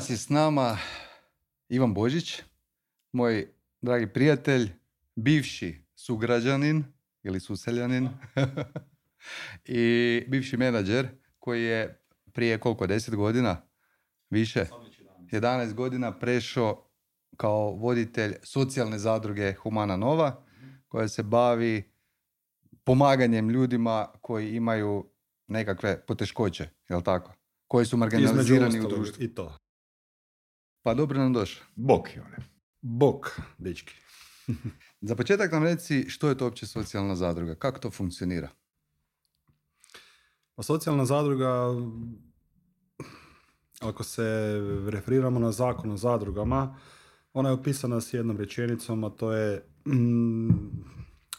Danas je s nama Ivan Božić, moj dragi prijatelj, bivši sugrađanin ili suseljanin i bivši menadžer koji je prije koliko, 10 godina, više, 11 godina prešao kao voditelj socijalne zadruge Humana Nova koja se bavi pomaganjem ljudima koji imaju nekakve poteškoće, jel tako? Koji su marginalizirani u društvu. I to. Pa dobro nam došao. Bok, one. Bok, dečki. Za početak nam reci što je to uopće socijalna zadruga, kako to funkcionira? Pa socijalna zadruga, ako se referiramo na zakon o zadrugama, ona je opisana s jednom rečenicom, a to je mm,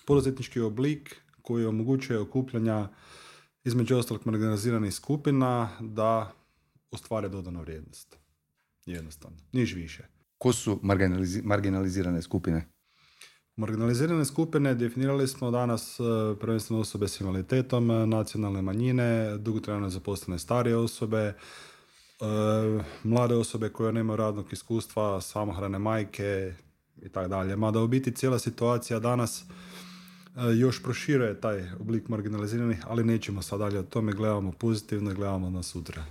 poduzetnički oblik koji omogućuje okupljanja između ostalog marginaliziranih skupina da ostvare dodanu vrijednost. Jednostavno, niš više. Ko su marginalizirane skupine? Marginalizirane skupine definirali smo danas e, prvenstveno osobe s invaliditetom, e, nacionalne manjine, dugotrajno zaposlene starije osobe, e, mlade osobe koje nemaju radnog iskustva, samohrane majke i tako dalje. Mada u biti cijela situacija danas još proširuje taj oblik marginaliziranih, ali nećemo sad dalje o tome, gledamo pozitivno i gledamo na sutra.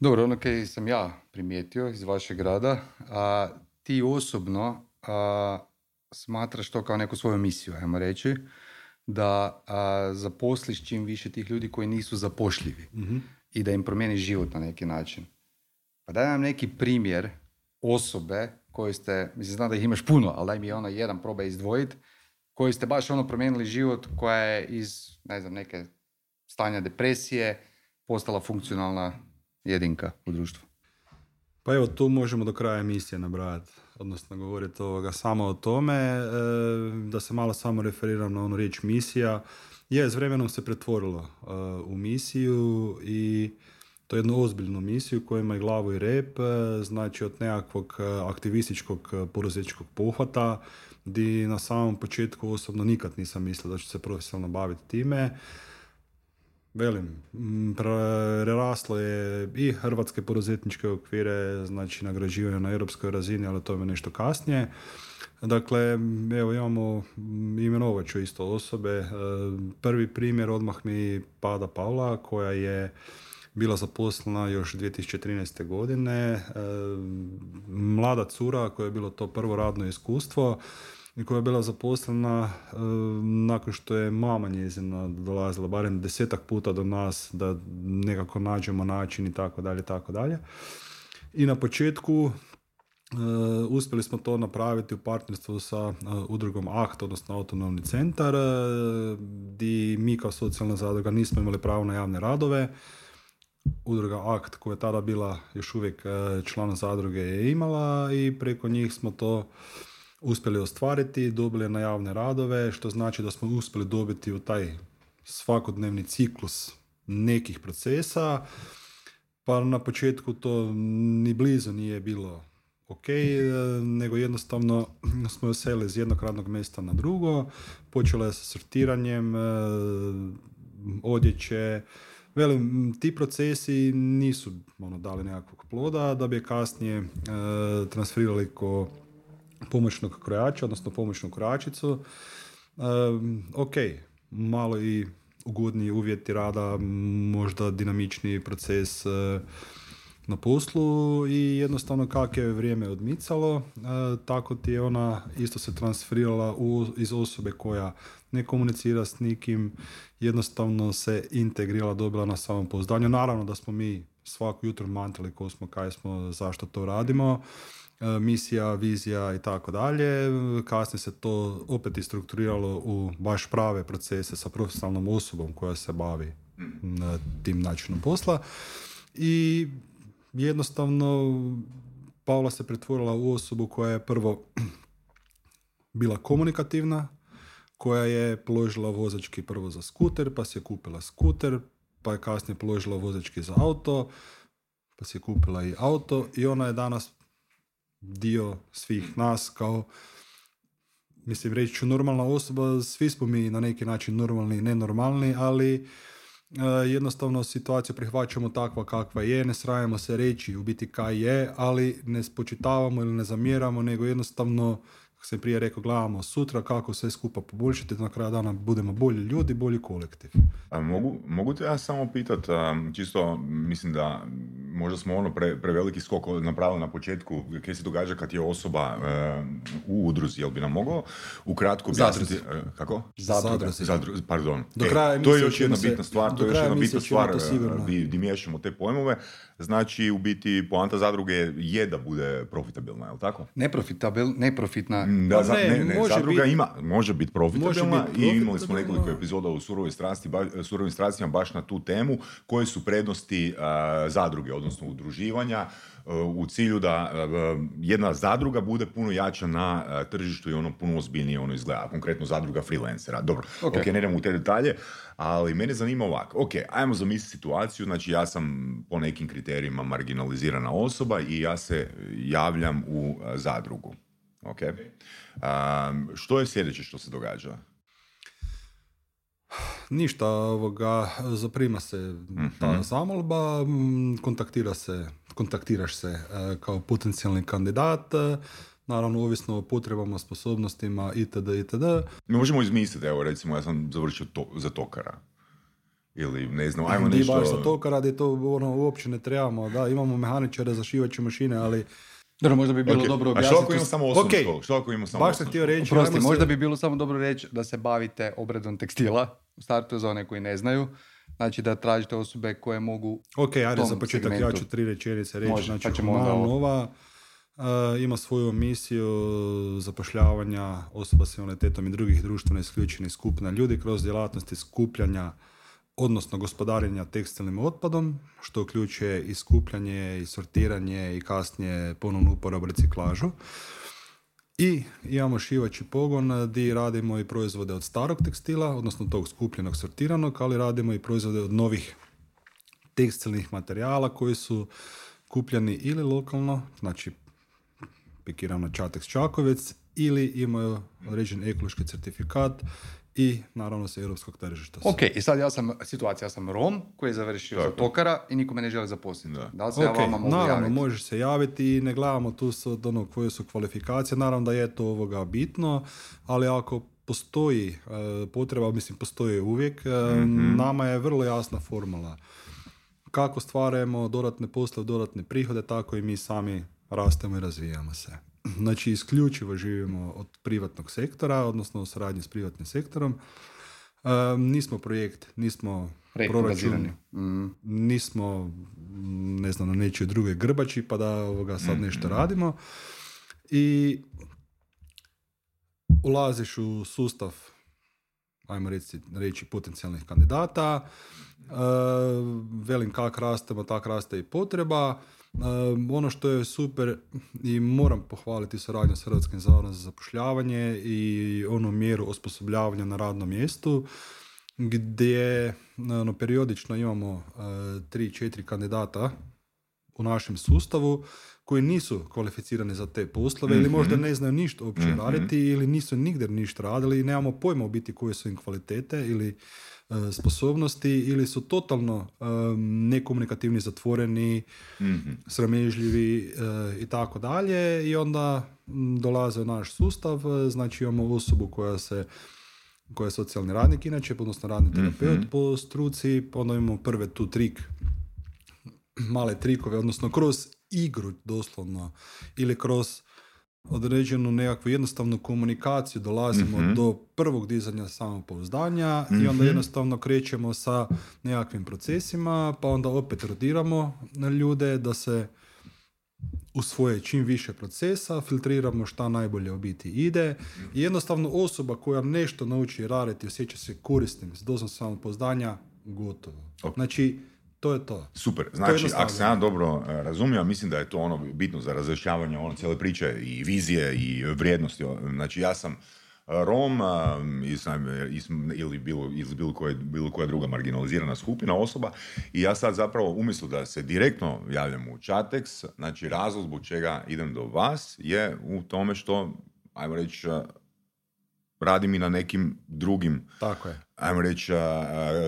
Dobro, ono kaj sam ja primijetio iz vašeg rada, a, ti osobno a, smatraš to kao neku svoju misiju, ajmo reći, da a, zaposliš čim više tih ljudi koji nisu zapošljivi mm i da im promijeniš život na neki način. Pa daj nam neki primjer osobe koji ste, mislim znam da ih imaš puno, ali daj mi ono jedan probaj izdvojiti, koji ste baš ono promijenili život koja je iz, ne znam, neke stanja depresije postala funkcionalna jedinka u društvu. Pa evo, tu možemo do kraja emisije nabrajati, odnosno govoriti ovoga samo o tome, e, da se malo samo referiram na onu riječ misija. Je, s vremenom se pretvorilo e, u misiju i to je jednu ozbiljnu misiju koja ima i glavu i rep, e, znači od nekakvog aktivističkog poduzetničkog pohvata, di na samom početku osobno nikad nisam mislio da ću se profesionalno baviti time. Velim, preraslo je i hrvatske poduzetničke okvire, znači nagrađivanje na europskoj razini, ali to je nešto kasnije. Dakle, evo imamo, imenovat ću isto osobe. E, prvi primjer odmah mi pada Paula koja je bila zaposlena još 2013. godine. E, mlada cura koja je bilo to prvo radno iskustvo koja je bila zaposlena e, nakon što je mama njezina dolazila barem desetak puta do nas da nekako nađemo način i tako dalje, tako dalje. I na početku Uh, uspjeli smo to napraviti u partnerstvu sa uh, udrugom AHT, odnosno autonomni centar, di mi kao socijalna zadruga nismo imali pravo na javne radove. Udruga AKT koja je tada bila još uvijek člana zadruge je imala i preko njih smo to uspjeli ostvariti, dobili na javne radove, što znači da smo uspjeli dobiti u taj svakodnevni ciklus nekih procesa, pa na početku to ni blizu nije bilo ok, nego jednostavno smo seli iz jednog radnog mjesta na drugo, počelo je sa sortiranjem e, odjeće, Velim, ti procesi nisu ono, dali nekakvog ploda, da bi je kasnije e, transferirali ko pomoćnog krojača, odnosno pomoćnu krojačicu. E, ok, malo i ugodniji uvjeti rada, možda dinamičniji proces e, na poslu i jednostavno kako je vrijeme odmicalo, e, tako ti je ona isto se transferirala u, iz osobe koja ne komunicira s nikim, jednostavno se integrirala, dobila na samom pouzdanju. Naravno da smo mi svako jutro mantili ko smo, kaj smo, zašto to radimo, misija, vizija i tako dalje. Kasnije se to opet istrukturiralo u baš prave procese sa profesionalnom osobom koja se bavi tim načinom posla. I jednostavno Paula se pretvorila u osobu koja je prvo bila komunikativna, koja je položila vozački prvo za skuter, pa si je kupila skuter, pa je kasnije položila vozački za auto, pa si je kupila i auto i ona je danas dio svih nas kao mislim reći ću normalna osoba, svi smo mi na neki način normalni i nenormalni, ali jednostavno situaciju prihvaćamo takva kakva je, ne srajamo se reći u biti kaj je, ali ne spočitavamo ili ne zamjeramo, nego jednostavno sam prije rekao, gledamo sutra kako sve skupa poboljšati, na kraju dana budemo bolji ljudi, bolji kolektiv. A mogu, mogu te ja samo pitat, čisto mislim da možda smo ono pre, preveliki skok napravili na početku, kaj se događa kad je osoba u udruzi, jel bi nam mogao ukratko objasniti... E, kako? Zadruzi. Zadruzi. pardon. Do e, kraja to je još jedna bitna stvar, to je još jedna bitna stvar di, miješamo te pojmove. Znači, u biti, poanta zadruge je da bude profitabilna, je li tako? Neprofitabil, neprofitna. Da, pa ne, ne, može zadruga ima, može biti profitabilna i imali smo nekoliko epizoda u surovoj strasti, ba, surovim strastima baš na tu temu, koje su prednosti zadruge, odnosno udruživanja, u cilju da jedna zadruga bude puno jača na tržištu i ono puno ozbiljnije ono izgleda. Konkretno zadruga freelancera. Dobro, ok, okay ne idemo u te detalje, ali mene zanima ovako. Ok, ajmo zamisliti situaciju, znači ja sam po nekim kriterijima marginalizirana osoba i ja se javljam u zadrugu. Ok. Um, što je sljedeće što se događa? Ništa, ovoga, zaprima se ta mhm. zamolba, kontaktira se, kontaktiraš se e, kao potencijalni kandidat, e, naravno ovisno o potrebama, sposobnostima itd. itd. Mi možemo izmisliti, evo recimo ja sam završio to, za tokara. Ili ne znam, ajmo nešto... baš za tokara, gdje to ono, uopće ne trebamo, da, imamo mehaničare za šivaće mašine, ali dobro, možda bi bilo dobro objasniti. A što ako imamo samo osnovnu okay. školu? Što ako imamo samo Baš sam htio reći... Prosti, možda bi bilo samo dobro reći da se bavite obradom tekstila. U startu za one koji ne znaju. Znači da tražite osobe koje mogu... Ok, ajde za početak segmentu. ja ću tri rečenice reći. Može, znači, pa ćemo onda nova uh, ima svoju misiju zapošljavanja osoba s invaliditetom i drugih društveno isključenih skupina ljudi kroz djelatnosti skupljanja odnosno gospodarenja tekstilnim otpadom, što uključuje i skupljanje i sortiranje i kasnije ponovnu uporabu reciklažu. I imamo šivaći pogon gdje radimo i proizvode od starog tekstila, odnosno tog skupljenog sortiranog, ali radimo i proizvode od novih tekstilnih materijala koji su kupljeni ili lokalno, znači pikirano Čatex Čakovec, ili imaju određen ekološki certifikat i naravno sa europskog tržišta. Ok, i sad ja sam, situacija, ja sam Rom koji je završio za tokara i niko me ne želi zaposliti. Da, da li se okay, ja vama mogu naravno, javiti? možeš se javiti i ne gledamo tu od ono koje su kvalifikacije, naravno da je to ovoga bitno, ali ako postoji e, potreba, mislim postoji uvijek, mm nama je vrlo jasna formula. Kako stvaramo dodatne posle, dodatne prihode, tako i mi sami rastemo i razvijamo se. Znači, isključivo živimo od privatnog sektora, odnosno u suradnji s privatnim sektorom. nismo projekt, nismo proračun, mm. nismo, ne znam, na nečoj drugoj grbači, pa da ovoga sad nešto mm-hmm. radimo. I ulaziš u sustav, ajmo reći, reći potencijalnih kandidata, velim kak rastemo, tak raste i potreba, ono što je super i moram pohvaliti suradnju s Hrvatskim zavodom za zapošljavanje i onu mjeru osposobljavanja na radnom mjestu gdje ono, periodično imamo uh, tri, četiri kandidata u našem sustavu koji nisu kvalificirani za te poslove ili možda mhm. ne znaju ništa uopće mm raditi ili nisu nigdje ništa radili i nemamo pojma u biti koje su im kvalitete ili E, sposobnosti ili su totalno e, nekomunikativni, zatvoreni, mm sramežljivi e, i tako dalje i onda dolaze u naš sustav, znači imamo osobu koja se koja je socijalni radnik inače, odnosno radni mhm. terapeut po struci, pa onda imamo prve tu trik, male trikove, odnosno kroz igru doslovno ili kroz određenu nekakvu jednostavnu komunikaciju dolazimo mhm. do prvog dizanja samopouzdanja i onda mhm. jednostavno krećemo sa nekakvim procesima, pa onda opet rodiramo na ljude da se usvoje čim više procesa, filtriramo šta najbolje u biti ide i jednostavno osoba koja nešto nauči raditi, osjeća se korisnim s dozom samopouzdanja, gotovo. Znači, to je to. Super. Znači, ako sam ja dobro e, razumio, mislim da je to ono bitno za razrešavanje ono cijele priče i vizije i vrijednosti. Znači, ja sam Rom ili, bilo, ili bilo, koje, bilo koja druga marginalizirana skupina osoba i ja sad zapravo umjesto da se direktno javljam u Chatex, znači razlog zbog čega idem do vas je u tome što, ajmo reći, radim i na nekim drugim Tako je. Ajmo reći,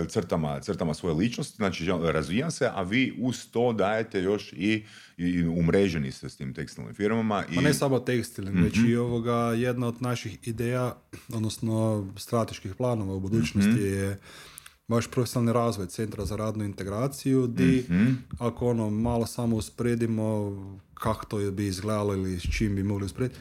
crtama, crtama svoje ličnosti, znači razvijam se, a vi uz to dajete još i, i umreženi ste s tim tekstilnim firmama. I... Pa ne samo tekstilnim, mm već i ovoga, jedna od naših ideja, odnosno strateških planova u budućnosti mm je baš profesionalni razvoj Centra za radnu integraciju, di mhm. ako ono malo samo uspredimo kako to bi izgledalo ili s čim bi mogli usprediti,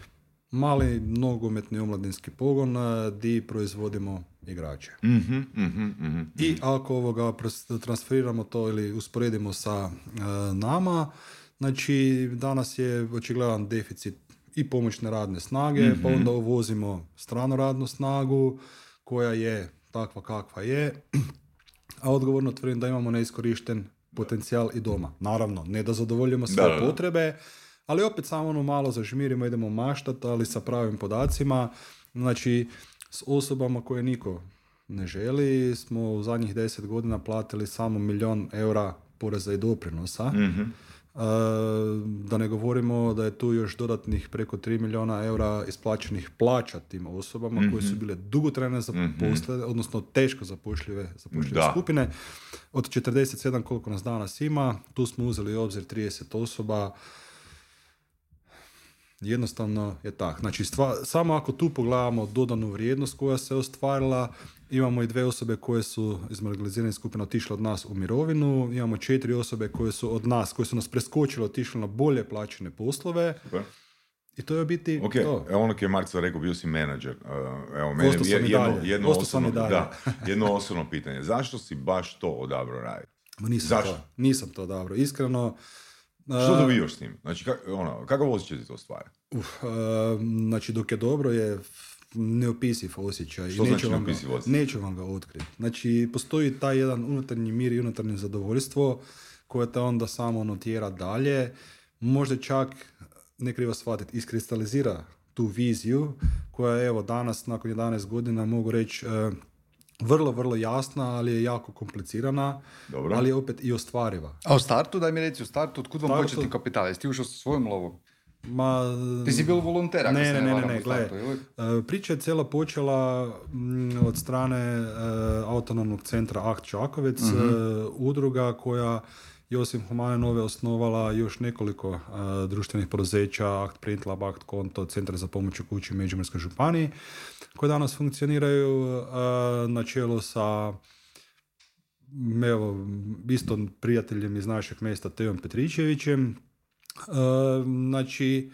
mali nogometni omladinski pogon di proizvodimo igrače. Mhm, mhm, I ako ovoga transferiramo to ili usporedimo sa e, nama, znači danas je očigledan deficit i pomoćne radne snage, pa onda uvozimo stranu radnu snagu koja je takva kakva je, a odgovorno tvrdim da imamo neiskorišten potencijal i doma. Naravno, ne da zadovoljimo sve potrebe, ali opet samo ono malo zažmirimo, idemo maštat, ali sa pravim podacima. Znači, s osobama koje niko ne želi, smo u zadnjih deset godina platili samo milion eura poreza i doprinosa. mm da ne govorimo da je tu još dodatnih preko 3 milijuna eura isplaćenih plaća tim osobama koje su mhm. bile dugotrajne zaposlene, mm odnosno teško zapošljive, zapošljive skupine. Od 47 koliko nas danas ima, tu smo uzeli u obzir 30 osoba. Jednostavno je tak. Znači, samo ako tu pogledamo dodanu vrijednost koja se ostvarila, Imamo i dve osobe koje su iz marginaliziranih skupina otišle od nas u mirovinu. Imamo četiri osobe koje su od nas, koje su nas preskočile, otišle na bolje plaćene poslove. Super. I to je biti okay. to. Evo ono je Marcel rekao, bio si menadžer. Uh, evo, mene, jedno, jedno, osobno, da, jedno osobno pitanje. Zašto si baš to odabrao raditi? nisam Zašto? to, nisam to odabrao. Iskreno, što uh, dobivaš s tim? Znači, kak, ono, kakav osjećaj ti to stvara? Uh, znači, dok je dobro je neopisiv osjećaj. Što neću znači neopisiv osjećaj? Neću vam ga otkriti. Znači, postoji taj jedan unutarnji mir i unutarnje zadovoljstvo koje te onda samo ono tjera dalje. Možda čak, ne krivo shvatiti, iskristalizira tu viziju koja je evo danas, nakon 11 godina, mogu reći, e, vrlo, vrlo jasna, ali je jako komplicirana, Dobro. ali je opet i ostvariva. A u startu, daj mi reći, u startu, otkud vam početni kapital? Jeste ti ušao sa svojom lovom? Ma, Ti si bil volonter, ne, ne, ne, ne, ne, gle. E, priča je cijela počela mm, od strane e, autonomnog centra Akt Čakovec, uh udruga koja je osim Humane Nove osnovala još nekoliko društvenih poduzeća, Akt Print Lab, Akt Konto, Centar za pomoć u kući u Međimurskoj županiji, koje danas funkcioniraju na čelu sa evo, isto prijateljem iz našeg mjesta Teom Petričevićem, Znači,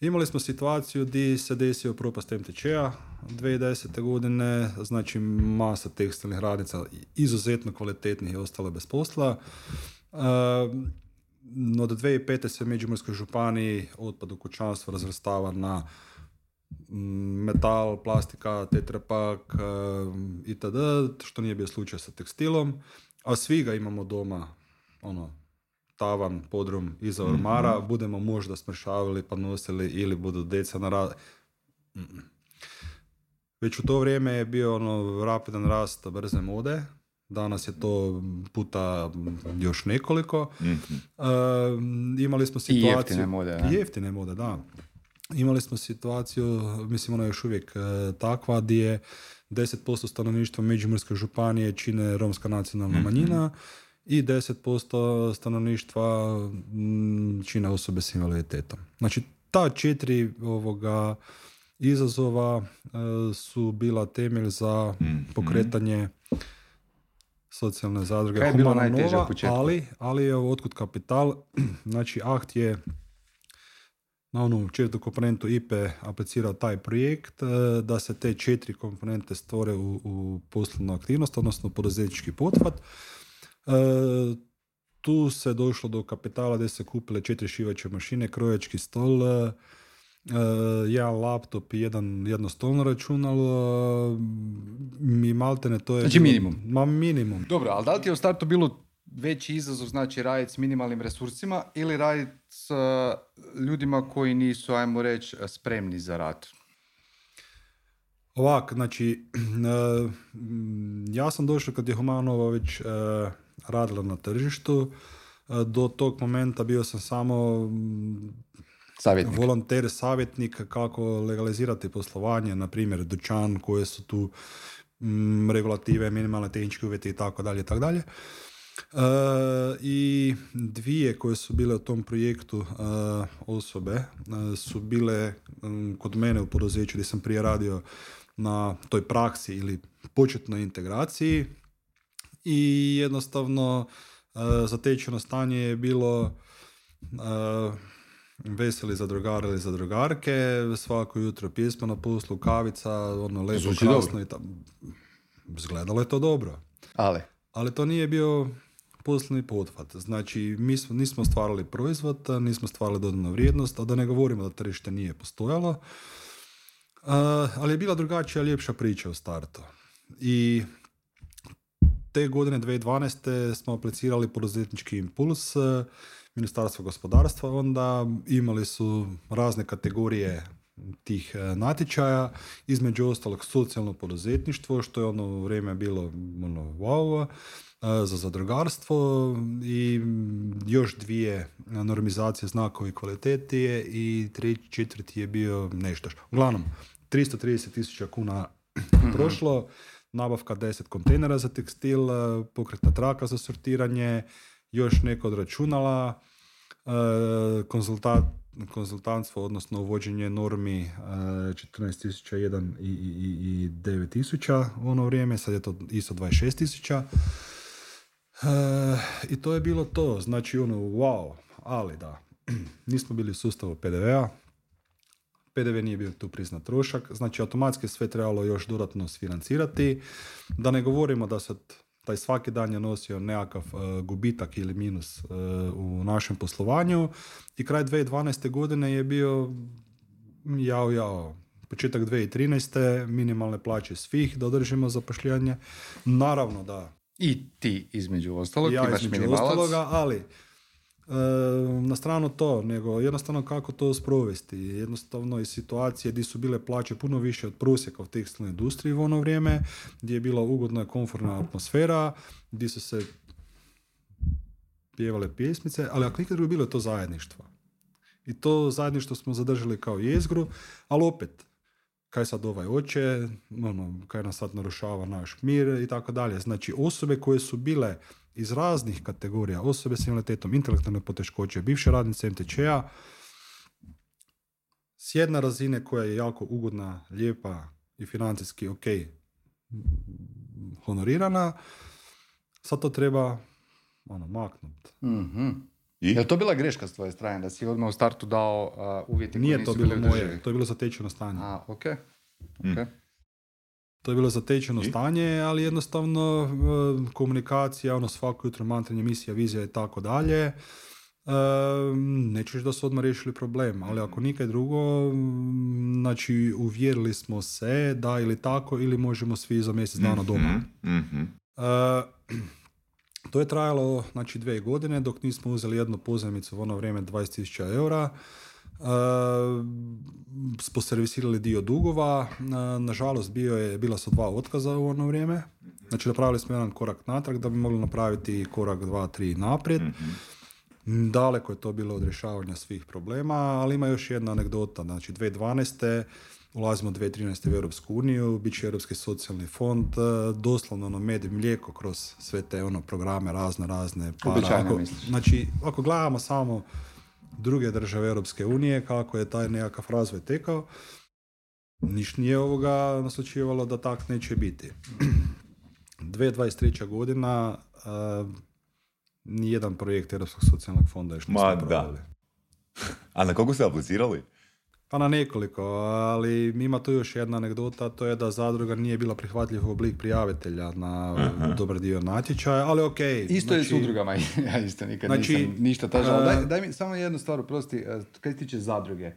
imali smo situaciju gdje se desio propast MTČ-a 2010. godine, znači masa tekstilnih radnica izuzetno kvalitetnih je ostala bez posla. Od 2005. se u Međimurskoj županiji otpad u kućanstvu razvrstava na metal, plastika, tetrapak itd., što nije bio slučaj sa tekstilom, a svi ga imamo doma ono, tavan, podrum iza ormara, mm budemo možda smršavili pa nosili ili budu deca na rad. Već u to vrijeme je bio ono rapidan rast brze mode, danas je to puta još nekoliko. mm imali smo situaciju... I jeftine mode. Da? Jeftine mode, da. Imali smo situaciju, mislim ona je još uvijek uh, takva, gdje je 10% stanovništva Međimurske županije čine romska nacionalna mm manjina, i 10% stanovništva mm, čine osobe s invaliditetom. Znači, ta četiri ovoga izazova e, su bila temelj za mm, pokretanje socijalne zadruge Kaj je bilo najteže nova, ali, ali je otkud kapital. Znači, Aht je na onu četvrtu komponentu IPE aplicirao taj projekt e, da se te četiri komponente stvore u, u poslovnu aktivnost, odnosno poduzetnički pothvat. E, tu se došlo do kapitala gdje se kupile četiri šivače mašine, krojački stol, jedan laptop i jedan, jedno stolno računalo mi maltene to je... Znači minimum. Ma minimum. Dobro, ali da li ti je u startu bilo veći izazov znači raditi s minimalnim resursima ili raditi s ljudima koji nisu, ajmo reći, spremni za rad? Ovak, znači, ja sam došao kad je Humanova već radila na tržištu. Do tog momenta bio sam samo mm, savjetnik. volonter, savjetnik kako legalizirati poslovanje, na primjer dućan koje su tu mm, regulative, minimalne tehničke uvjete i tako dalje i tako dalje. E, I dvije koje su bile u tom projektu e, osobe e, su bile kod mene u poduzeću gdje sam prije radio na toj praksi ili početnoj integraciji i jednostavno zatečeno stanje je bilo veseli zadrugari zadrugarke, svako jutro pjesma na poslu, kavica, ono lepo, krasno i tam. Zgledalo je to dobro. Ali? Ali to nije bio poslovni pothvat. Znači, mi smo, nismo stvarali proizvod, nismo stvarali dodanu vrijednost, a da ne govorimo da tržište nije postojalo. ali je bila drugačija, ljepša priča u startu. I te godine 2012. smo aplicirali poduzetnički impuls Ministarstva gospodarstva, onda imali su razne kategorije tih e, natječaja, između ostalog socijalno poduzetništvo, što je ono vrijeme bilo ono, wow, za zadrugarstvo i još dvije normizacije znakovi kvalitetije i tri četvrti je bio nešto. Uglavnom, 330 tisuća kuna mhm. prošlo, nabavka 10 kontejnera za tekstil, pokretna traka za sortiranje, još neko od računala, konzultat, konzultantstvo, odnosno uvođenje normi 14.001 i, i, i 9.000 u ono vrijeme, sad je to isto 26.000. I to je bilo to, znači ono, wow, ali da, nismo bili u sustavu PDV-a, PDV nije bio tu priznat trošak, znači automatski sve trebalo još dodatno sfinancirati, da ne govorimo da sad taj svaki dan je nosio nekakav uh, gubitak ili minus uh, u našem poslovanju i kraj 2012. godine je bio jao jao, početak 2013. minimalne plaće svih da održimo zapošljanje. Naravno da i ti između ostalog, ja imaš između ostaloga, ali na stranu to, nego jednostavno kako to sprovesti. Jednostavno i situacije gdje su bile plaće puno više od prosjeka u tekstilnoj industriji u ono vrijeme, gdje je bila ugodna i komfortna atmosfera, gdje su se pjevale pjesmice, ali ako nikad bilo to zajedništvo. I to zajedništvo smo zadržali kao jezgru, ali opet, kaj sad ovaj oče, ono, kaj nas sad narušava naš mir i tako dalje. Znači osobe koje su bile iz raznih kategorija, osobe s invaliditetom, intelektualne poteškoće, bivše radnice MTČ-a, s jedne razine koja je jako ugodna, lijepa i financijski ok honorirana, sad to treba ono, maknuti. mm I? Je to bila greška s tvoje strane, da si odmah u startu dao uh, uvjeti Nije koji nisu to bilo moje, to je bilo zatečeno stanje. A, ok. Mm. To je bilo zatečeno stanje, ali jednostavno uh, komunikacija, ono svako jutro mantranje, misija, vizija i tako dalje. Uh, nećeš da su odmah riješili problem, ali ako nikad drugo, znači uvjerili smo se da ili tako ili možemo svi za mjesec dana doma. Mm-hmm. Uh, to je trajalo znači, dvije godine dok nismo uzeli jednu pozajmicu u ono vrijeme 20.000 eura. Uh, poservisirali dio dugova. Uh, nažalost, bio je, bila su dva otkaza u ono vrijeme. Znači, napravili smo jedan korak natrag da bi mogli napraviti korak dva, tri naprijed. mm Daleko je to bilo od rješavanja svih problema, ali ima još jedna anegdota. Znači, 2012 ulazimo 2013. u Europsku uniju, bit će Europski socijalni fond, e, doslovno ono med i mlijeko kroz sve te ono programe razne, razne. Para. Ako, znači, ako gledamo samo druge države Europske unije, kako je taj nekakav razvoj tekao, niš nije ovoga naslučivalo da tak neće biti. 2023. godina uh, nijedan projekt Europskog socijalnog fonda još nismo Ma, da. A na koga ste aplicirali? Pa na nekoliko, ali ima tu još jedna anegdota, to je da zadruga nije bila prihvatljiv oblik prijavitelja na dobar dio natječaja, ali ok. Isto je s znači- udrugama, ja isto nikad znači, nisam ništa tažao. Daj, daj mi samo jednu stvar, prosti, e, kaj se tiče zadruge, e,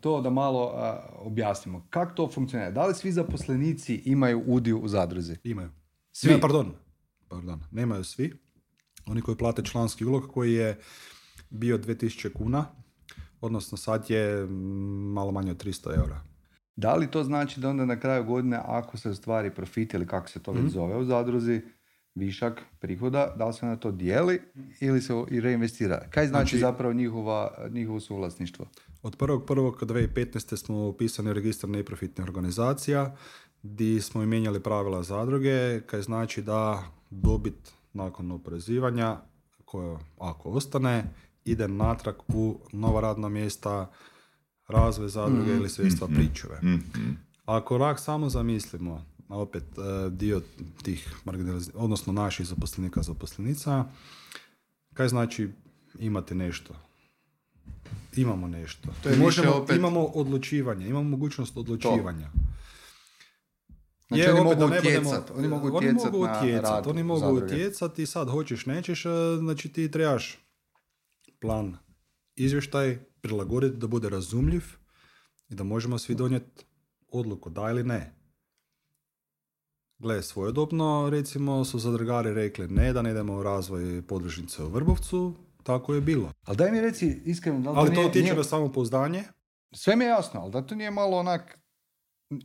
to da malo objasnimo. Kako to funkcionira? Da li svi zaposlenici imaju udio u zadruzi? Imaju. Svi? pardon, pardon, nemaju svi. Oni koji plate članski ulog koji je bio 2000 kuna, odnosno sad je malo manje od 300 eura. Da li to znači da onda na kraju godine ako se ostvari profit ili kako se to već mhm. zove u zadruzi, višak prihoda, da li se na to dijeli ili se i reinvestira? Kaj znači, znači zapravo njihova, njihovo suvlasništvo? Od 1.1.2015. smo upisani u registar neprofitnih organizacija di smo i mijenjali pravila zadruge, kaj znači da dobit nakon oporezivanja, koja ako ostane, ide natrag u nova radna mjesta, razvoj zadruge mm ili sredstva mm pričuve. mm Ako rak samo zamislimo, opet e, dio tih odnosno naših zaposlenika zaposlenica, kaj znači imati nešto? Imamo nešto. To je Možemo, opet... Imamo odlučivanje, imamo mogućnost odlučivanja. Znači je, oni, mogu utjecati, oni mogu utjecati Oni mogu utjecati i sad hoćeš, nećeš, e, znači ti trebaš plan, izvještaj prilagoditi da bude razumljiv i da možemo svi donijeti odluku, da ili ne. Gle, svojodobno, recimo, su zadrugari rekli ne, da ne idemo u razvoj podružnice u Vrbovcu, tako je bilo. Ali daj mi reci iskreno, da li ali to utječe na samopouzdanje? Sve mi je jasno, ali da to nije malo onak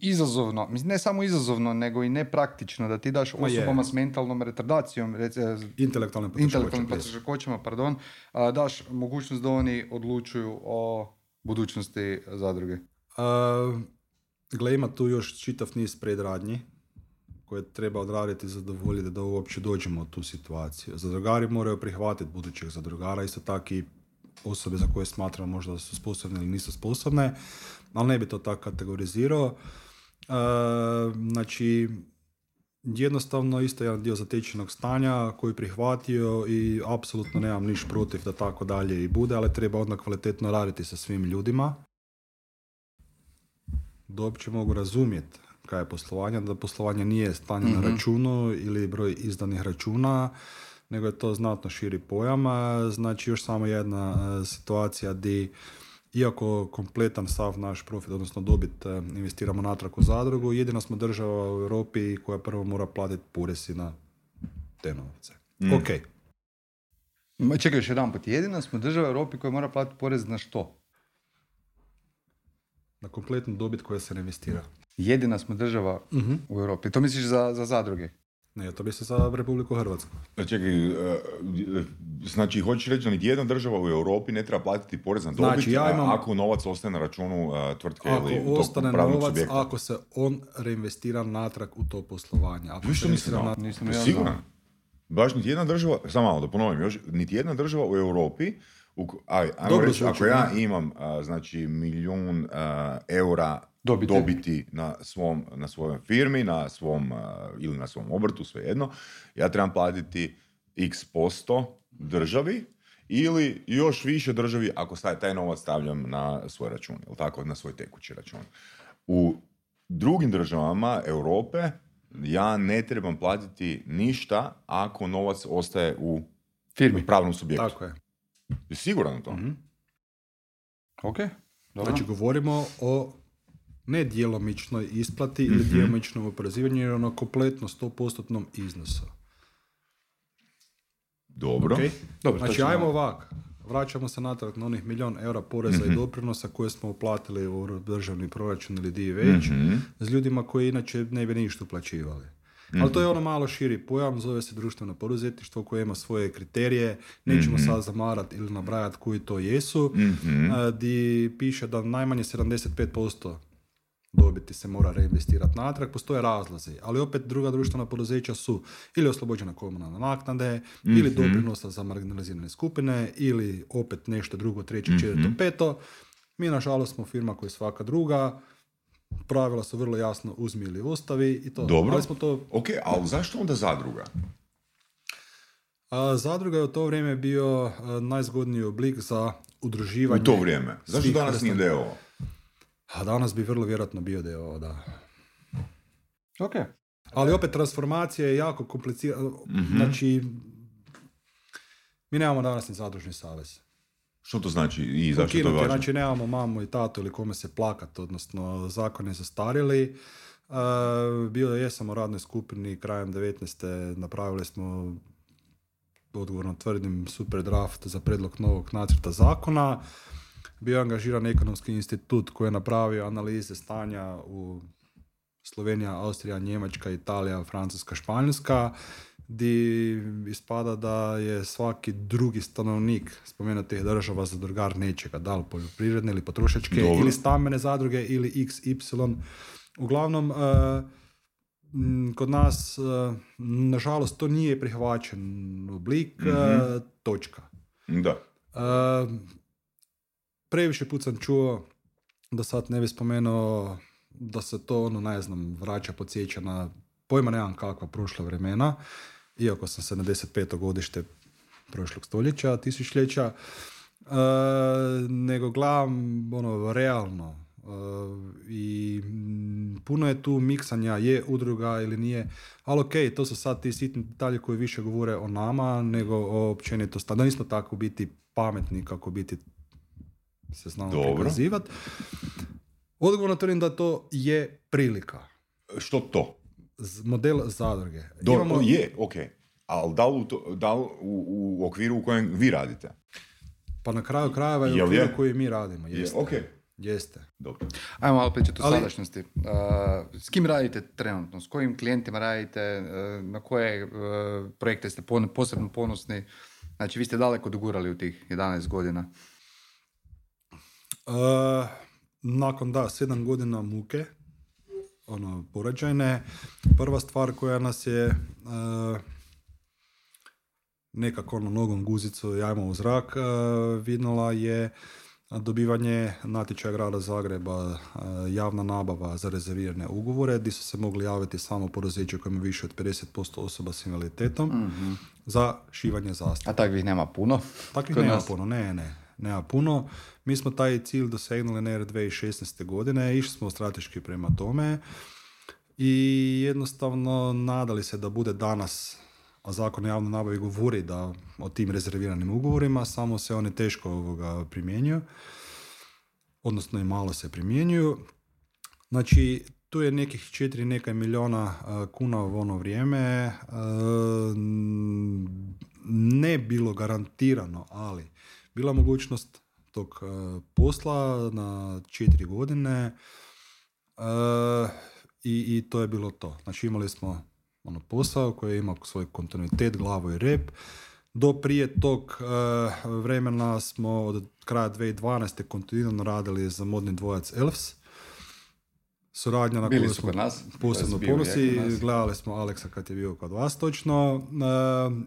izazovno, ne samo izazovno, nego i nepraktično da ti daš osobama s mentalnom retardacijom, reci, intelektualnim poteškoćama, pardon, daš mogućnost da oni odlučuju o budućnosti zadruge. Uh, gle, ima tu još čitav niz predradnji koje treba odraditi zadovoljiti da uopće dođemo u tu situaciju. Zadrugari moraju prihvatiti budućeg zadrugara, isto tako i osobe za koje smatramo možda da su sposobne ili nisu sposobne, ali ne bi to tako kategorizirao. E, znači, jednostavno isto jedan dio zatečenog stanja koji prihvatio i apsolutno nemam niš protiv da tako dalje i bude, ali treba onda kvalitetno raditi sa svim ljudima da uopće mogu razumjeti kaj je poslovanje, da poslovanje nije stanje na mhm. računu ili broj izdanih računa, nego je to znatno širi pojam. Znači još samo jedna e, situacija di iako kompletan sav naš profit, odnosno dobit, e, investiramo natrag u zadrugu, jedina smo država u Europi koja prvo mora platiti poresi na te novce. Mm. Ok. Čekaj još jedan put, jedina smo država u Europi koja mora platiti porez na što? Na kompletnu dobit koja se ne investira. Jedina smo država uh u Europi. To misliš za, za zadruge? Ne, to bi se za Republiku Hrvatsku. E, čekaj, e, znači hoćeš reći da niti jedna država u Europi ne treba platiti porez na dobit znači, ja imam, ako novac ostaje na računu tvrtke ako ili ostane novac, subjekta. ako se on reinvestira natrag u to poslovanje. Ako se mislim, na... nisam ja Siguran. Baš niti jedna država, samo malo da ponovim još, niti jedna država u Europi aj, ajmo reći, ako ja imam znači milijun eura dobiti. dobiti na, svom, na svojoj firmi, na svom, ili na svom obrtu, svejedno, ja trebam platiti x posto državi ili još više državi ako taj novac stavljam na svoj račun, ili tako, na svoj tekući račun. U drugim državama Europe ja ne trebam platiti ništa ako novac ostaje u firmi, pravnom subjektu. Tako je. Je siguran to? Mm-hmm. Ok. Dobro. Znači govorimo o ne djelomičnoj isplati mm-hmm. ili mhm. djelomičnom oporezivanju, jer ono kompletno 100% iznosu. Dobro. Okay? Dobro znači ajmo ovak. Vraćamo se natrag na onih milijun eura poreza mm-hmm. i mhm. doprinosa koje smo uplatili u državni proračun ili di već, mm-hmm. s ljudima koji inače ne bi ništa uplaćivali. Mm-hmm. Ali to je ono malo širi pojam, zove se društveno poduzetništvo koje ima svoje kriterije, nećemo mm-hmm. sad zamarati ili nabrajati koji to jesu, mm-hmm. di piše da najmanje 75% dobiti se mora reinvestirati natrag, postoje razlozi, ali opet druga društvena poduzeća su ili oslobođena komunalne naknade, mm-hmm. ili doprinosa za marginalizirane skupine, ili opet nešto drugo, treće, četvrto, mm-hmm. peto. Mi nažalost smo firma koja je svaka druga, pravila su vrlo jasno uzmi ili ostavi i to. Dobro, ali smo to... ok, ali zašto onda zadruga? A, zadruga je u to vrijeme bio najzgodniji oblik za udruživanje. U to vrijeme. Zašto danas nije deo? A danas bi vrlo vjerojatno bio deo, da. Ok. Ali opet transformacija je jako komplicirana. mm Znači, mi nemamo danas ni zadružni savez. Što to znači i zašto to važno? Znači nemamo mamu i tatu ili kome se plakat, odnosno zakon je zastarili. Uh, bio jesam u radnoj skupini krajem 19. napravili smo odgovorno tvrdim super draft za predlog novog nacrta zakona. Bio angažiran ekonomski institut koji je napravio analize stanja u Slovenija, Austrija, Njemačka, Italija, Francuska, Španjolska di ispada da je svaki drugi stanovnik spomenutih država za drugar nečega, da li poljoprivredne ili potrošačke ili stambene zadruge ili XY. Uglavnom, uh, kod nas, nažalost, to nije prihvaćen oblik, mm točka. Da. Previše put sam čuo, da sad ne bi spomenuo, da se to, ono, ne znam, vraća, podsjeća na pojma nemam kakva prošla vremena, iako sam se na 15. godište prošlog stoljeća, tisućljeća, uh, nego gledam ono, realno. Uh, I puno je tu miksanja, je udruga ili nije, ali ok, to su sad ti sitni detalji koji više govore o nama nego o općenitosti. Da nismo tako biti pametni kako biti se znamo prikazivati. Odgovorno tvrdim da to je prilika. Što to? model zadruge. Do, Imamo... Je, ok. Ali da li, u, da li u, u, okviru u kojem vi radite? Pa na kraju krajeva je u okviru koji mi radimo. Jeste. Je, ok. Jeste. Dobro. Ajmo malo pričati o Ali... sadašnjosti. Uh, s kim radite trenutno? S kojim klijentima radite? Uh, na koje uh, projekte ste posebno ponosni? Znači, vi ste daleko dogurali u tih 11 godina. Nakon, da, 7 godina muke, ono, poređajne. Prva stvar koja nas je uh, nekako ono nogom guzicu jajmo u zrak uh, vidnula je dobivanje natječaja grada Zagreba, javna nabava za rezervirane ugovore, gdje su se mogli javiti samo poduzeće koje ima više od 50% osoba s invaliditetom mhm. za šivanje zastava. A takvih nema puno? Takvih nema puno, ne, ne nema puno. Mi smo taj cilj dosegnuli na 2016. godine, išli smo strateški prema tome i jednostavno nadali se da bude danas a zakon o javnoj nabavi govori da o tim rezerviranim ugovorima, samo se oni teško ovoga primjenjuju, odnosno i malo se primjenjuju. Znači, tu je nekih četiri neka miliona kuna u ono vrijeme, ne bilo garantirano, ali bila mogućnost tog posla na četiri godine i, i to je bilo to. Znači imali smo ono posao koji je imao svoj kontinuitet, glavu i rep. Do prije tog vremena smo od kraja 2012. kontinuirano radili za modni dvojac Elves. Suradnja na koju smo nas, posebno ponosi. Gledali smo Aleksa kad je bio kod vas točno.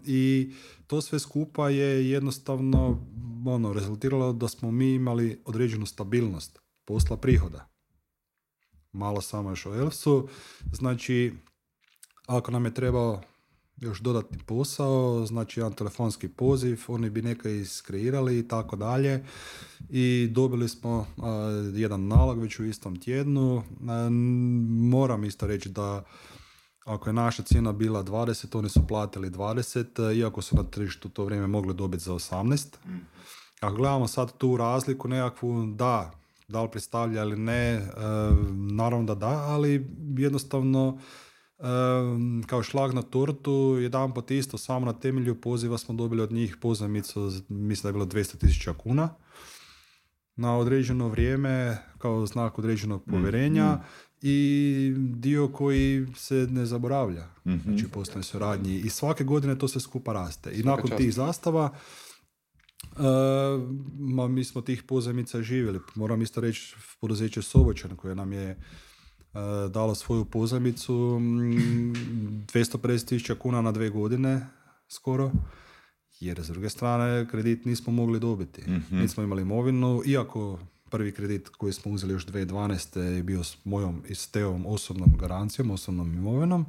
I to sve skupa je jednostavno ono, rezultiralo da smo mi imali određenu stabilnost posla prihoda. Malo samo još o Elfsu. Znači, ako nam je trebao još dodatni posao, znači jedan telefonski poziv, oni bi neka iskreirali i tako dalje. I dobili smo jedan nalog već u istom tjednu. moram isto reći da ako je naša cijena bila 20, oni su platili 20, iako su na tržištu to vrijeme mogli dobiti za 18. Mm. Ako gledamo sad tu razliku nekakvu, da, da li predstavlja ili ne, e, naravno da da, ali jednostavno e, kao šlag na tortu, jedan pot isto, samo na temelju poziva smo dobili od njih pozajmicu, mislim da je bilo 200.000 kuna na određeno vrijeme kao znak određenog mm, povjerenja mm. i dio koji se ne zaboravlja. Mm-hmm. Znači postoje suradnji i svake godine to sve skupa raste. I nakon tih zastava Uh, ma, mi smo tih pozajmica živjeli. Moram isto reći poduzeće Soboćan koje nam je uh, dalo svoju pozajmicu 250 tisuća kuna na dve godine skoro. Jer s druge strane kredit nismo mogli dobiti. mm Nismo imali imovinu, iako prvi kredit koji smo uzeli još 2012. je bio s mojom i s teom osobnom garancijom, osobnom imovinom.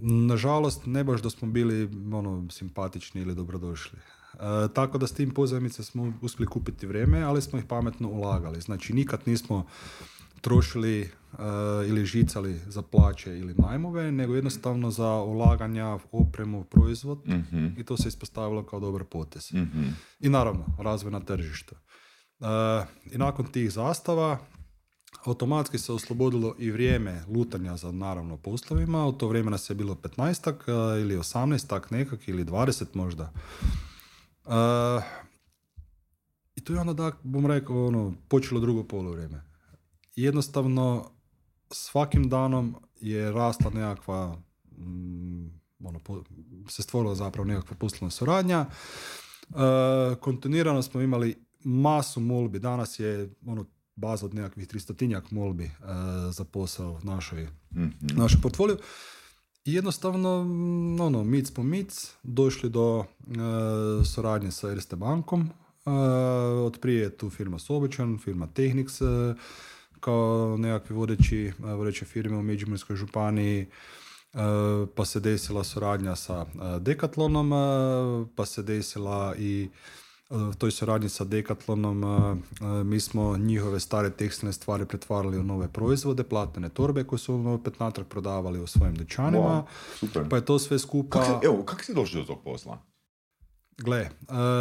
Nažalost, ne baš da smo bili ono, simpatični ili dobrodošli. E, tako da s tim pozajmice smo uspjeli kupiti vrijeme, ali smo ih pametno ulagali. Znači nikad nismo trošili e, ili žicali za plaće ili najmove, nego jednostavno za ulaganja, opremu, proizvod mm i to se ispostavilo kao dobar potez. mm I naravno, razvoj na tržištu. E, I nakon tih zastava automatski se oslobodilo i vrijeme lutanja za naravno poslovima. U to vrijeme nas je bilo 15 ili 18 tak nekak ili 20 možda. Uh, I tu je onda, da, bom rekao, ono, počelo drugo polovreme. Jednostavno, svakim danom je rasla nekakva, mm, ono, se stvorila zapravo nekakva poslovna suradnja. Uh, kontinuirano smo imali masu molbi. Danas je ono, baza od nekakvih tristotinjak molbi e, za posao našoj, mm našoj portfoliju. I jednostavno, mm, ono, mic po mic, došli do e, suradnje sa Erste bankom. E, od prije je tu firma Sobičan, firma Technics, e, kao nekakvi vodeći, vodeće firme u Međimurskoj županiji, pa se desila suradnja sa Decathlonom, pa se desila i toj suradnji sa Decathlonom mi smo njihove stare tekstilne stvari pretvarali u nove proizvode, platnene torbe koje su opet natrag prodavali u svojim dućanima. Pa je to sve skupa... Kak evo, kako si došli do tog posla? Gle,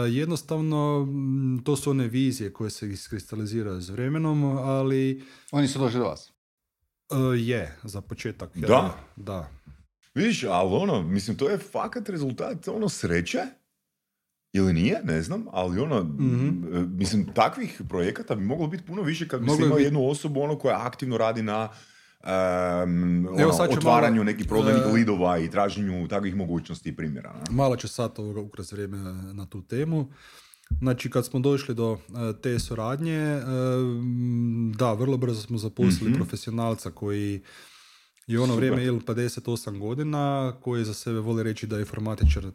jednostavno to su one vizije koje se iskristaliziraju s vremenom, ali... Oni su došli do vas? je, za početak. Da? Da. Vidiš, ali ono, mislim, to je fakat rezultat ono sreće ili nije, ne znam, ali ono, mm mislim, takvih projekata bi moglo biti puno više kad bi imao jednu osobu ono koja aktivno radi na um, ono, otvaranju malo, nekih prodajnih uh, lidova i traženju takvih mogućnosti i primjera. Ne? Malo će sad ukras vrijeme na tu temu. Znači, kad smo došli do uh, te suradnje, uh, da, vrlo brzo smo zaposlili mm profesionalca koji je ono vrijeme ili 58 godina, koji za sebe voli reći da je informatičar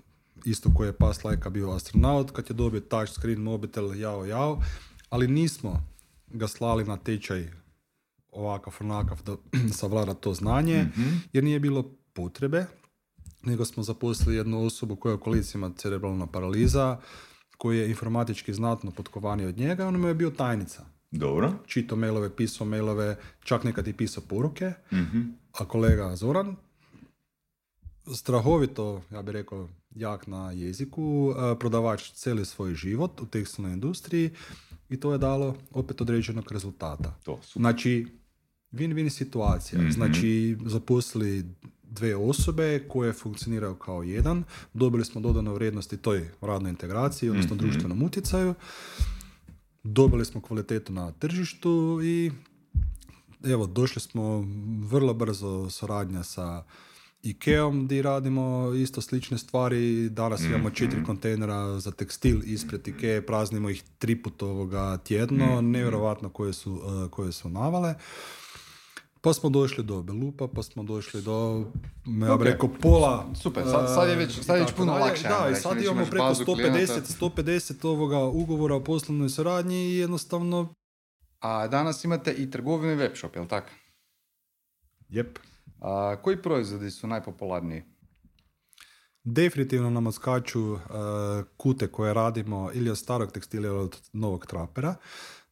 isto koji je pas lajka bio astronaut, kad je dobio touch screen, mobitel, jao, jao, ali nismo ga slali na tečaj ovakav, onakav da savlada to znanje, mhm. jer nije bilo potrebe, nego smo zaposlili jednu osobu koja je u kolicima cerebralna paraliza, koji je informatički znatno potkovaniji od njega, on mu je bio tajnica. Dobro. Čito mailove, pisao mailove, čak nekad i pisao poruke. mm A kolega Zoran, strahovito, ja bih rekao, jak na jeziku, prodavač cijeli svoj život u tekstilnoj industriji i to je dalo opet određenog rezultata. To, Znači, win-win situacija. mm Znači, zaposlili dve osobe koje funkcioniraju kao jedan, dobili smo dodano vrijednosti toj radnoj integraciji, odnosno mm društvenom utjecaju, dobili smo kvalitetu na tržištu i evo, došli smo vrlo brzo suradnja sa Ikeom gdje radimo isto slične stvari. Danas imamo mhm. četiri kontejnera za tekstil ispred Ikea, praznimo ih tri put ovoga tjedno, mm nevjerojatno koje su, uh, koje su navale. Pa smo došli do Belupa, pa smo došli do, ja bih rekao, pola. Super, sad, sad je već, sad je već puno lakše. Da, i sad imamo preko 150, 150 ovoga ugovora o poslovnoj suradnji i jednostavno... A danas imate i trgovinu i web shop, jel tako? Jep. A, koji proizvodi su najpopularniji? Definitivno nam odskaču uh, kute koje radimo ili od starog tekstila ili od novog trapera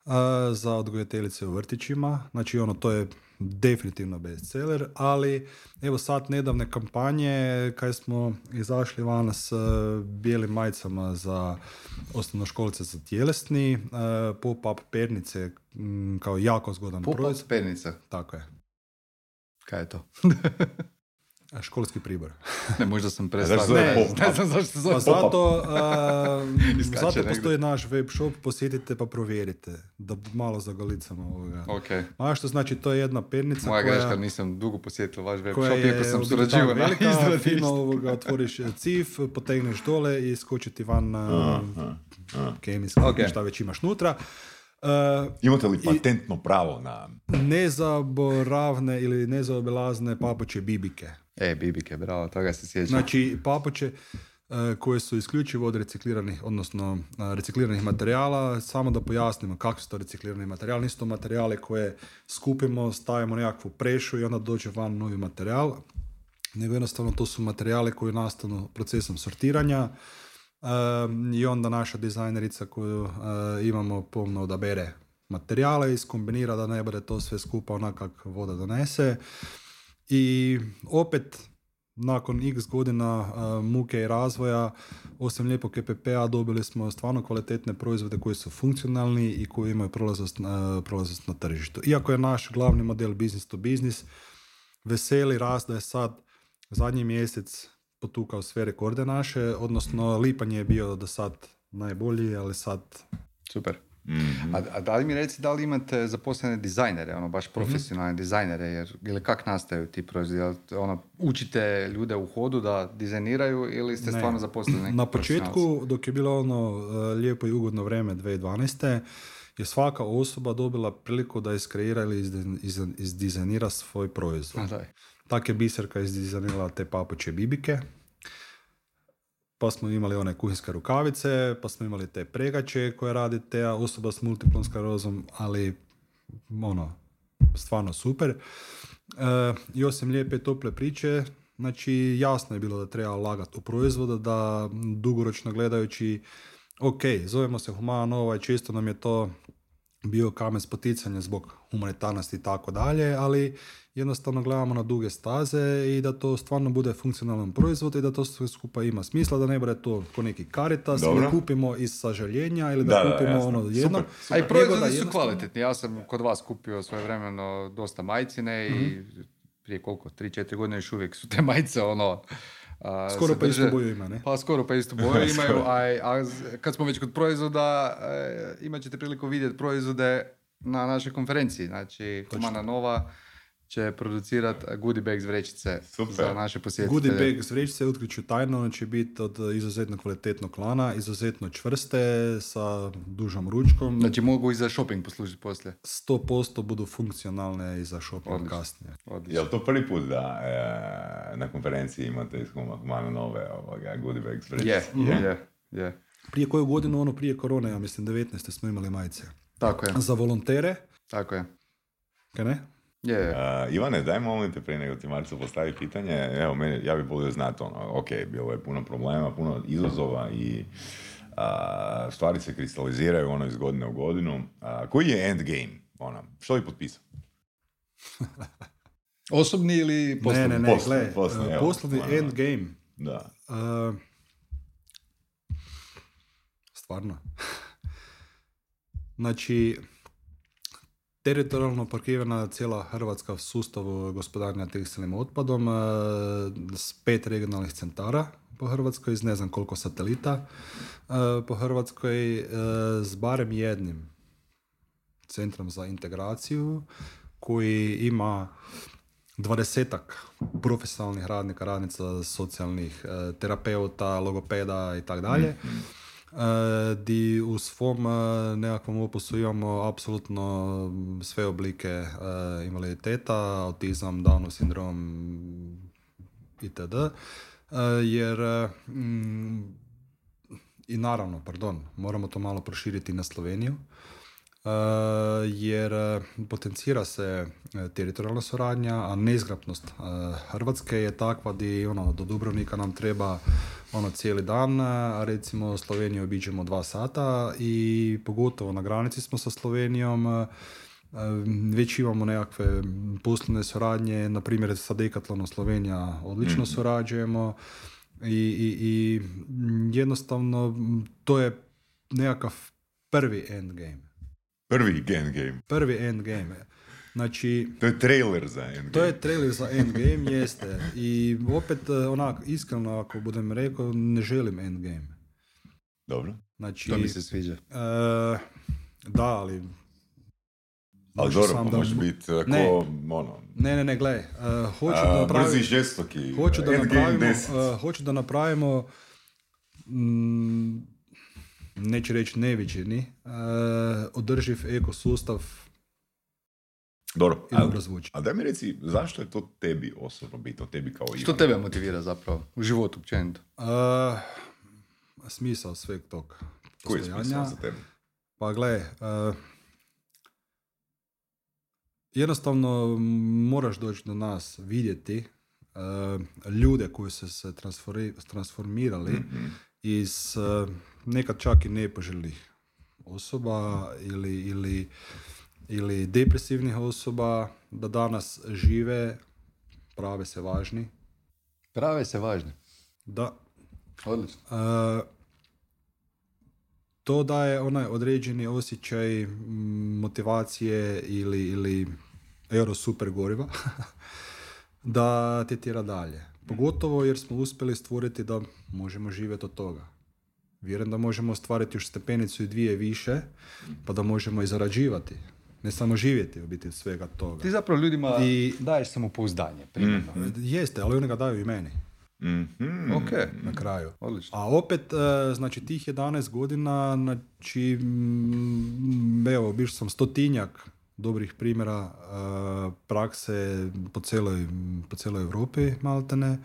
uh, za odgojiteljice u vrtićima. Znači ono, to je definitivno bestseller, ali evo sad nedavne kampanje kad smo izašli van s uh, bijelim majicama za osnovnoškolice za tjelesni, uh, pop-up pernice m, kao jako zgodan proizvod. Pop-up pernica? Tako je. Kaj je to? A školski pribor. ne, možda sam predstavio. Ne, ne, znam zašto zove pa zato, zato postoji naš web shop, posjetite pa provjerite, da malo zagalicamo ovoga. Okay. A što znači, to je jedna pernica Moja koja... greška, nisem dugo posjetio vaš web shop, iako sam surađivao na velika, fino ovoga, otvoriš cif, potegneš dole i skoči ti van na kemijski, okay. šta već imaš nutra. Uh, Imate li patentno pravo na... Nezaboravne ili nezaobilazne papuće bibike. E, bibike, bravo, toga se sjećam. Znači, papuće uh, koje su isključivo od recikliranih, odnosno uh, recikliranih materijala, samo da pojasnimo kako su to reciklirani materijali. Nisu to materijale koje skupimo, stavimo nekakvu prešu i onda dođe van novi materijal, nego jednostavno to su materijale koji nastanu procesom sortiranja, i onda naša dizajnerica koju uh, imamo pomno odabere materijale i skombinira da ne bude to sve skupa onak kak voda donese. I opet, nakon x godina uh, muke i razvoja, osim lijepog EPP-a dobili smo stvarno kvalitetne proizvode koji su funkcionalni i koji imaju prolaznost, uh, prolaznost na tržištu. Iako je naš glavni model business to business, veseli rast da je sad zadnji mjesec potukao sve rekorde naše, odnosno lipanj je bio do sad najbolji, ali sad... Super. mm A, a, da li mi reci da li imate zaposlene dizajnere, ono baš mhm. profesionalne mm dizajnere, jer ili kak nastaju ti proizvodi? Ono, učite ljude u hodu da dizajniraju ili ste ne. stvarno zaposleni Na početku, dok je bilo ono e, lijepo i ugodno vrijeme 2012 je svaka osoba dobila priliku da iskreira ili izdizajnira svoj proizvod. Tak je Biserka izdizajnirala te papuće bibike, pa smo imali one kuhinske rukavice, pa smo imali te pregače koje radi te osoba s multiplom sklerozom, ali ono, stvarno super. E, I osim lijepe tople priče, znači jasno je bilo da treba lagati u proizvoda, da dugoročno gledajući, ok, zovemo se Humana ovaj, čisto nam je to bio kamen spoticanja zbog humanitarnosti i tako dalje, ali jednostavno gledamo na duge staze i da to stvarno bude funkcionalan proizvod i da to sve skupa ima smisla, da ne bude to ko neki karitas ili kupimo iz sažaljenja ili da, kupimo ono jedno. A i proizvodi su kvalitetni. Ja sam kod vas kupio svoje vremeno dosta majcine i mhm. prije koliko, 3-4 godine još uvijek su te majice ono a, skoro pa istu boju ima, ne? Pa skoro pa istu boju imaju, a, a kad smo već kod proizvoda, e, imat ćete priliku vidjeti proizvode na našoj konferenciji. Znači, Humana Nova će producirati goodie bags vrećice Super. za naše posjetitelje. Goodie bags vrećice utkriću tajno, on će biti od izuzetno kvalitetnog lana, izuzetno čvrste, sa dužom ručkom. Znači mogu i za shopping poslužiti poslije? 100% budu funkcionalne i za shopping Odlično. kasnije. Je li to prvi put da e, na konferenciji imate iz Humana nove ovoga, goodie bags vrećice? Je, mm je, je. Prije koju godinu, ono prije korone, ja mislim 19. smo imali majice. Tako je. Za volontere. Tako je. Kaj ne? Je. Uh, Ivane, daj molim te prije nego ti Marco postavi pitanje. Evo, meni, ja bih volio znati ono, ok, bilo je puno problema, puno izazova i uh, stvari se kristaliziraju ono iz godine u godinu. Uh, koji je endgame? Ono, što bi potpisao? Osobni ili poslovni? Ne, ne, ne, poslovni, gle, poslovni, evo, poslovni endgame. Da. Uh, stvarno. znači, teritorijalno parkirana cijela Hrvatska sustav gospodarenja tekstilnim otpadom e, s pet regionalnih centara po Hrvatskoj, iz ne znam koliko satelita e, po Hrvatskoj, e, s barem jednim centrom za integraciju koji ima dvadesetak profesionalnih radnika, radnica, socijalnih terapeuta, logopeda i tako dalje. Mhm di u svom nekakvom opusu imamo apsolutno sve oblike invaliditeta, autizam, Downov sindrom itd. Jer mm, i naravno, pardon, moramo to malo proširiti na Sloveniju jer potencira se teritorijalna suradnja, a neizgrapnost Hrvatske je takva da ono, do Dubrovnika nam treba ono cijeli dan, a recimo Sloveniju obiđemo dva sata i pogotovo na granici smo sa Slovenijom, već imamo nekakve poslovne suradnje, na primjer sa Decathlonom Slovenija odlično mm. surađujemo i, i, i jednostavno to je nekakav prvi endgame. Prvi endgame. Prvi endgame. Znači, to je trailer za Endgame. To je trailer za Endgame, jeste. I opet, e, onak, iskreno ako budem rekao, ne želim Endgame. Dobro. Znači, to mi se sviđa. Uh, da, ali... Ali dobro, pa može biti ako, ne, ono... Ne, ne, ne, gledaj, uh, hoću da napravim... Brzi žestoki, hoću da napravimo, uh, hoću da napravimo mm, neću reći neviđeni, uh, održiv ekosustav dobro, a, a daj mi reci, zašto je to tebi osobno bitno, tebi kao Što tebe motivira zapravo u životu općenito? Uh, smisao sveg tog Koji je smisao za tebe? Pa gle, uh, jednostavno moraš doći do nas, vidjeti uh, ljude koji su se transformirali mm-hmm. Iz uh, nekad čak i nepoželjnih osoba ili, ili ili depresivnih osoba da danas žive, prave se važni. Prave se važni? Da. Odlično. Uh, to daje onaj određeni osjećaj motivacije ili, ili euro super goriva da te tjera dalje. Pogotovo jer smo uspjeli stvoriti da možemo živjeti od toga. Vjerujem da možemo ostvariti još stepenicu i dvije više, pa da možemo i zarađivati ne samo živjeti u biti svega toga. Ti zapravo ljudima I... daješ samopouzdanje, primarno. Mm. Jeste, ali oni ga daju i meni. mm Ok. Na kraju. Odlično. A opet, e, znači tih 11 godina, znači, evo, biš sam stotinjak dobrih primjera e, prakse po cijeloj, po cijeloj Europi, maltene.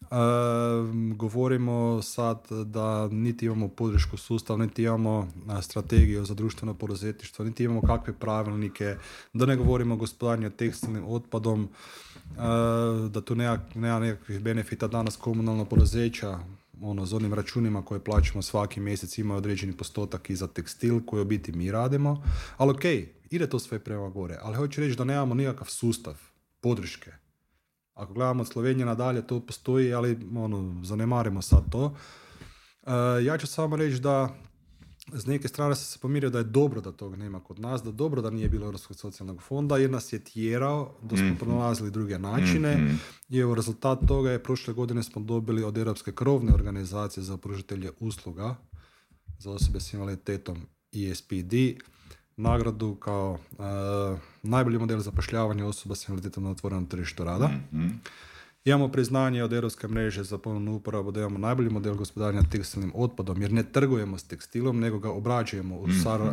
Uh, govorimo sad da niti imamo podršku sustav, niti imamo strategiju za društveno poduzetništvo, niti imamo kakve pravilnike, da ne govorimo o gospodarenju tekstilnim otpadom, da tu nema, nema nekakvih benefita danas komunalno poduzeća, ono, s onim računima koje plaćamo svaki mjesec ima određeni postotak i za tekstil koji u biti mi radimo, ali ok, ide to sve prema gore, ali hoću reći da nemamo nikakav sustav podrške ako gledamo od Slovenije nadalje, to postoji, ali ono, zanemarimo sad to. E, ja ću samo reći da s neke strane sam se pomirio da je dobro da toga nema kod nas, da dobro da nije bilo Europskog socijalnog fonda, jer nas je tjerao da smo mm pronalazili druge načine. Mm i evo rezultat toga je prošle godine smo dobili od Europske krovne organizacije za pružitelje usluga za osobe s invaliditetom ESPD nagradu kao uh, najbolji model zapošljavanja osoba s invaliditetom na otvorenom tržištu rada. mm Imamo priznanje od Europske mreže za ponovnu uporabu da imamo najbolji model gospodarenja tekstilnim otpadom jer ne trgujemo s tekstilom nego ga obrađujemo u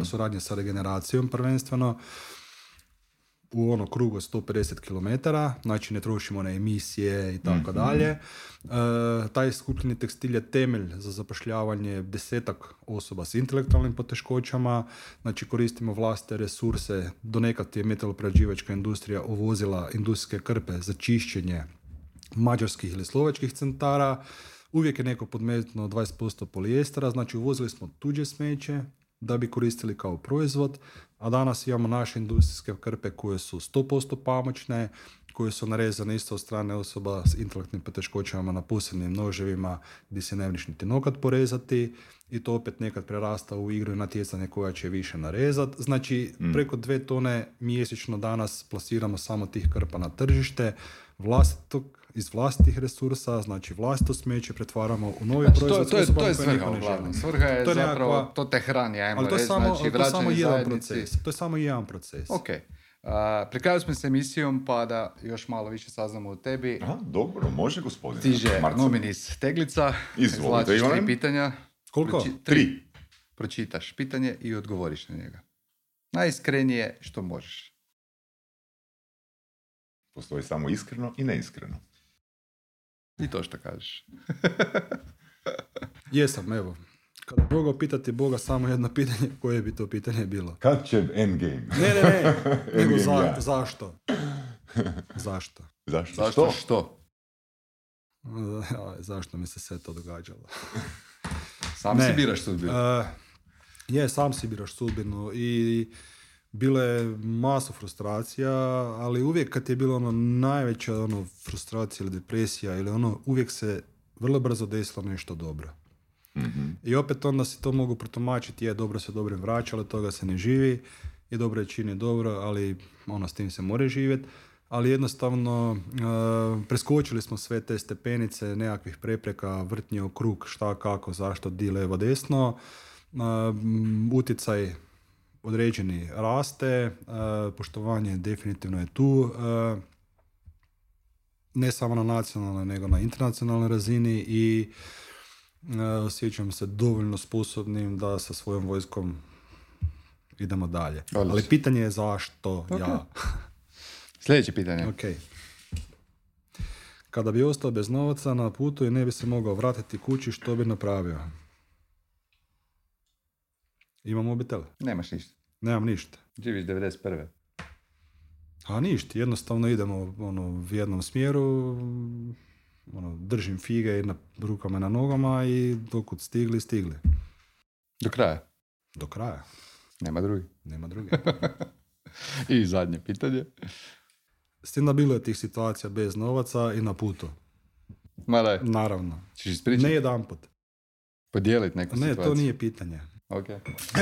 suradnji sa regeneracijom prvenstveno u ono krugu 150 km, znači ne trošimo na emisije i tako mhm. dalje. E, taj skupljeni tekstil je temelj za zapošljavanje desetak osoba s intelektualnim poteškoćama, znači koristimo vlastite resurse, do nekad je metaloprerađivačka industrija uvozila industrijske krpe za čišćenje mađarskih ili slovačkih centara, uvijek je neko podmetno 20% polijestera, znači uvozili smo tuđe smeće, da bi koristili kao proizvod, a danas imamo naše industrijske krpe koje su 100% pamoćne, koje su narezane isto od strane osoba s intelektualnim poteškoćama na posebnim noževima gdje se ne niti nokat porezati i to opet nekad prerasta u igru i natjecanje koja će više narezat. Znači, mm. preko dve tone mjesečno danas plasiramo samo tih krpa na tržište vlastitog iz vlastitih resursa, znači vlastito smeće pretvaramo u novi znači, proizvod. To, to, to, to je svrha uglavnom. Svrha je, to je zapravo, nekakva, to te hrani, ajmo ali to je samo, znači, to je samo jedan proces. To je samo jedan proces. Ok. Uh, pri kraju smo s emisijom, pa da još malo više saznamo o tebi. Aha, dobro, može gospodine. Stiže nominis Teglica. Izvolite, Ivane. tri pitanja. Koliko? Proči, tri. Pročitaš pitanje i odgovoriš na njega. Najiskrenije što možeš. Postoji samo iskreno i neiskreno. I to što kažeš. Jesam, evo. Kada Boga pitati Boga samo jedno pitanje, koje bi to pitanje bilo? Kad će endgame? Ne, ne, ne. Nego za, zašto? Zašto? Zašto? Zašto što? zašto mi se sve to događalo? sam ne. si biraš sudbinu. Uh, je, sam si biraš sudbinu i bilo je masu frustracija, ali uvijek kad je bilo ono najveća ono frustracija ili depresija ili ono, uvijek se vrlo brzo desilo nešto dobro. mm I opet onda si to mogu protumačiti, je dobro se dobrim vraća, ali toga se ne živi i dobro je čini dobro, ali ono s tim se more živjeti. Ali jednostavno uh, preskočili smo sve te stepenice, nekakvih prepreka, vrtnje u krug, šta, kako, zašto, di, levo, desno. Uh, utjecaj određeni raste, e, poštovanje definitivno je tu, e, ne samo na nacionalnoj nego na internacionalnoj razini i e, osjećam se dovoljno sposobnim da sa svojom vojskom idemo dalje. Ali pitanje je zašto ja. Sljedeće pitanje. Ok. Kada bi ostao bez novaca na putu i ne bi se mogao vratiti kući, što bi napravio? Imam mobitel? Nemaš ništa. Nemam ništa. Živiš 91. A ništa, jednostavno idemo ono, u jednom smjeru, ono, držim fige na rukama na nogama i dokud stigli, stigli. Do kraja? Do kraja. Nema drugi? Nema drugi. I zadnje pitanje. S tim da bilo je tih situacija bez novaca i na putu. Ma daj. Naravno. Ćeš? Ne jedan put. Podijeliti neku ne, situaciju? Ne, to nije pitanje. Ok.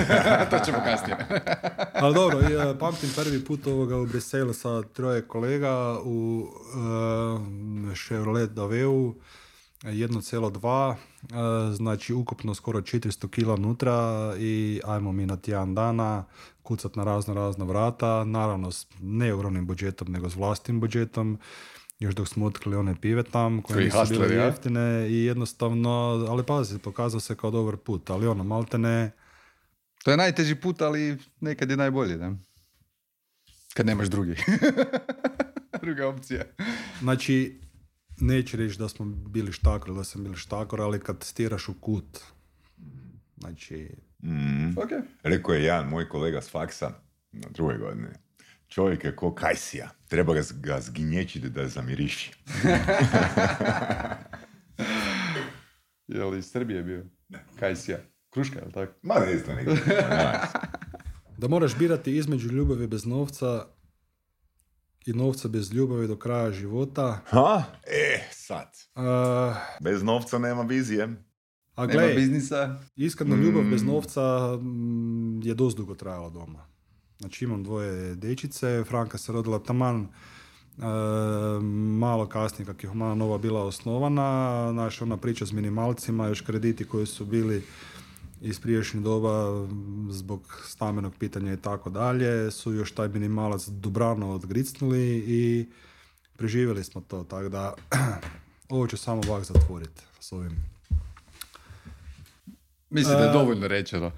to ćemo kasnije. Ali dobro, ja pamtim prvi put ovoga u Briselu sa troje kolega u uh, Chevrolet Daveu 1,2, uh, znači ukupno skoro 400 kila unutra i ajmo mi na tjedan dana kucat na razno razno vrata, naravno s ne ogromnim budžetom nego s vlastnim budžetom još dok smo otkrili one pive tam koje nisu bile jeftine i jednostavno, ali pazi, pokazao se kao dobar put, ali ono, malte ne... To je najteži put, ali nekad je najbolji, da? Kad nemaš drugi. Druga opcija. Znači, neću reći da smo bili štakor, da sam bili štakor, ali kad stiraš u kut, znači... Mm. Okay. Rekao je jedan moj kolega s faksa na druge godine. Čovjek je ko kajsija. Treba ga, ga zginječiti da zamiriši. je li iz Srbije bio? Kajsija. Kruška, je li tako? Ma ne znam da moraš birati između ljubavi bez novca i novca bez ljubavi do kraja života. Ha? E, sad. Uh, bez novca nema vizije. A biznisa. Iskreno, ljubav bez mm. novca mm, je dosta dugo trajala doma. Znači imam dvoje dečice, Franka se rodila taman E, malo kasnije kak je Humana Nova bila osnovana, naša ona priča s minimalcima, još krediti koji su bili iz priješnjih doba zbog stamenog pitanja i tako dalje, su još taj minimalac dobrano odgricnuli i preživjeli smo to, tako da ovo ću samo ovak zatvoriti s ovim. Mislim da je e, dovoljno rečeno.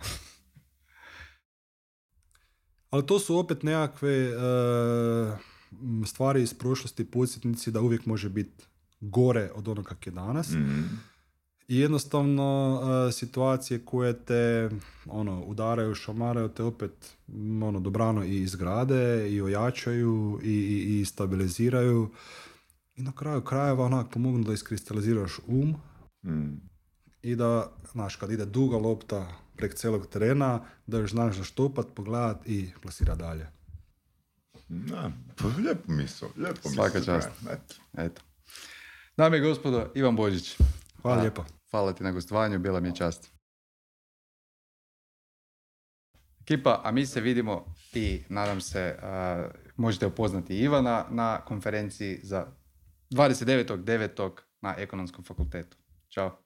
Ali to su opet nekakve e, stvari iz prošlosti, podsjetnici da uvijek može biti gore od onog kak je danas. Mhm. I jednostavno uh, situacije koje te ono, udaraju, šamaraju te opet ono, dobrano i izgrade i ojačaju i, i, i stabiliziraju. I na kraju krajeva onak pomognu da iskristaliziraš um mm. i da, znaš, kad ide duga lopta prek celog terena, da još znaš zaštopat, pogledat i plasira dalje. Na, pa lijepo misao, lijepo Svaka čast. Eto. Eto. Dame i gospodo, Ivan Božić. Hvala lijepo. Hvala ti na gostovanju, bila mi je čast. Ekipa, a mi se vidimo i nadam se možete upoznati Ivana na konferenciji za 29.9. na Ekonomskom fakultetu. Ćao.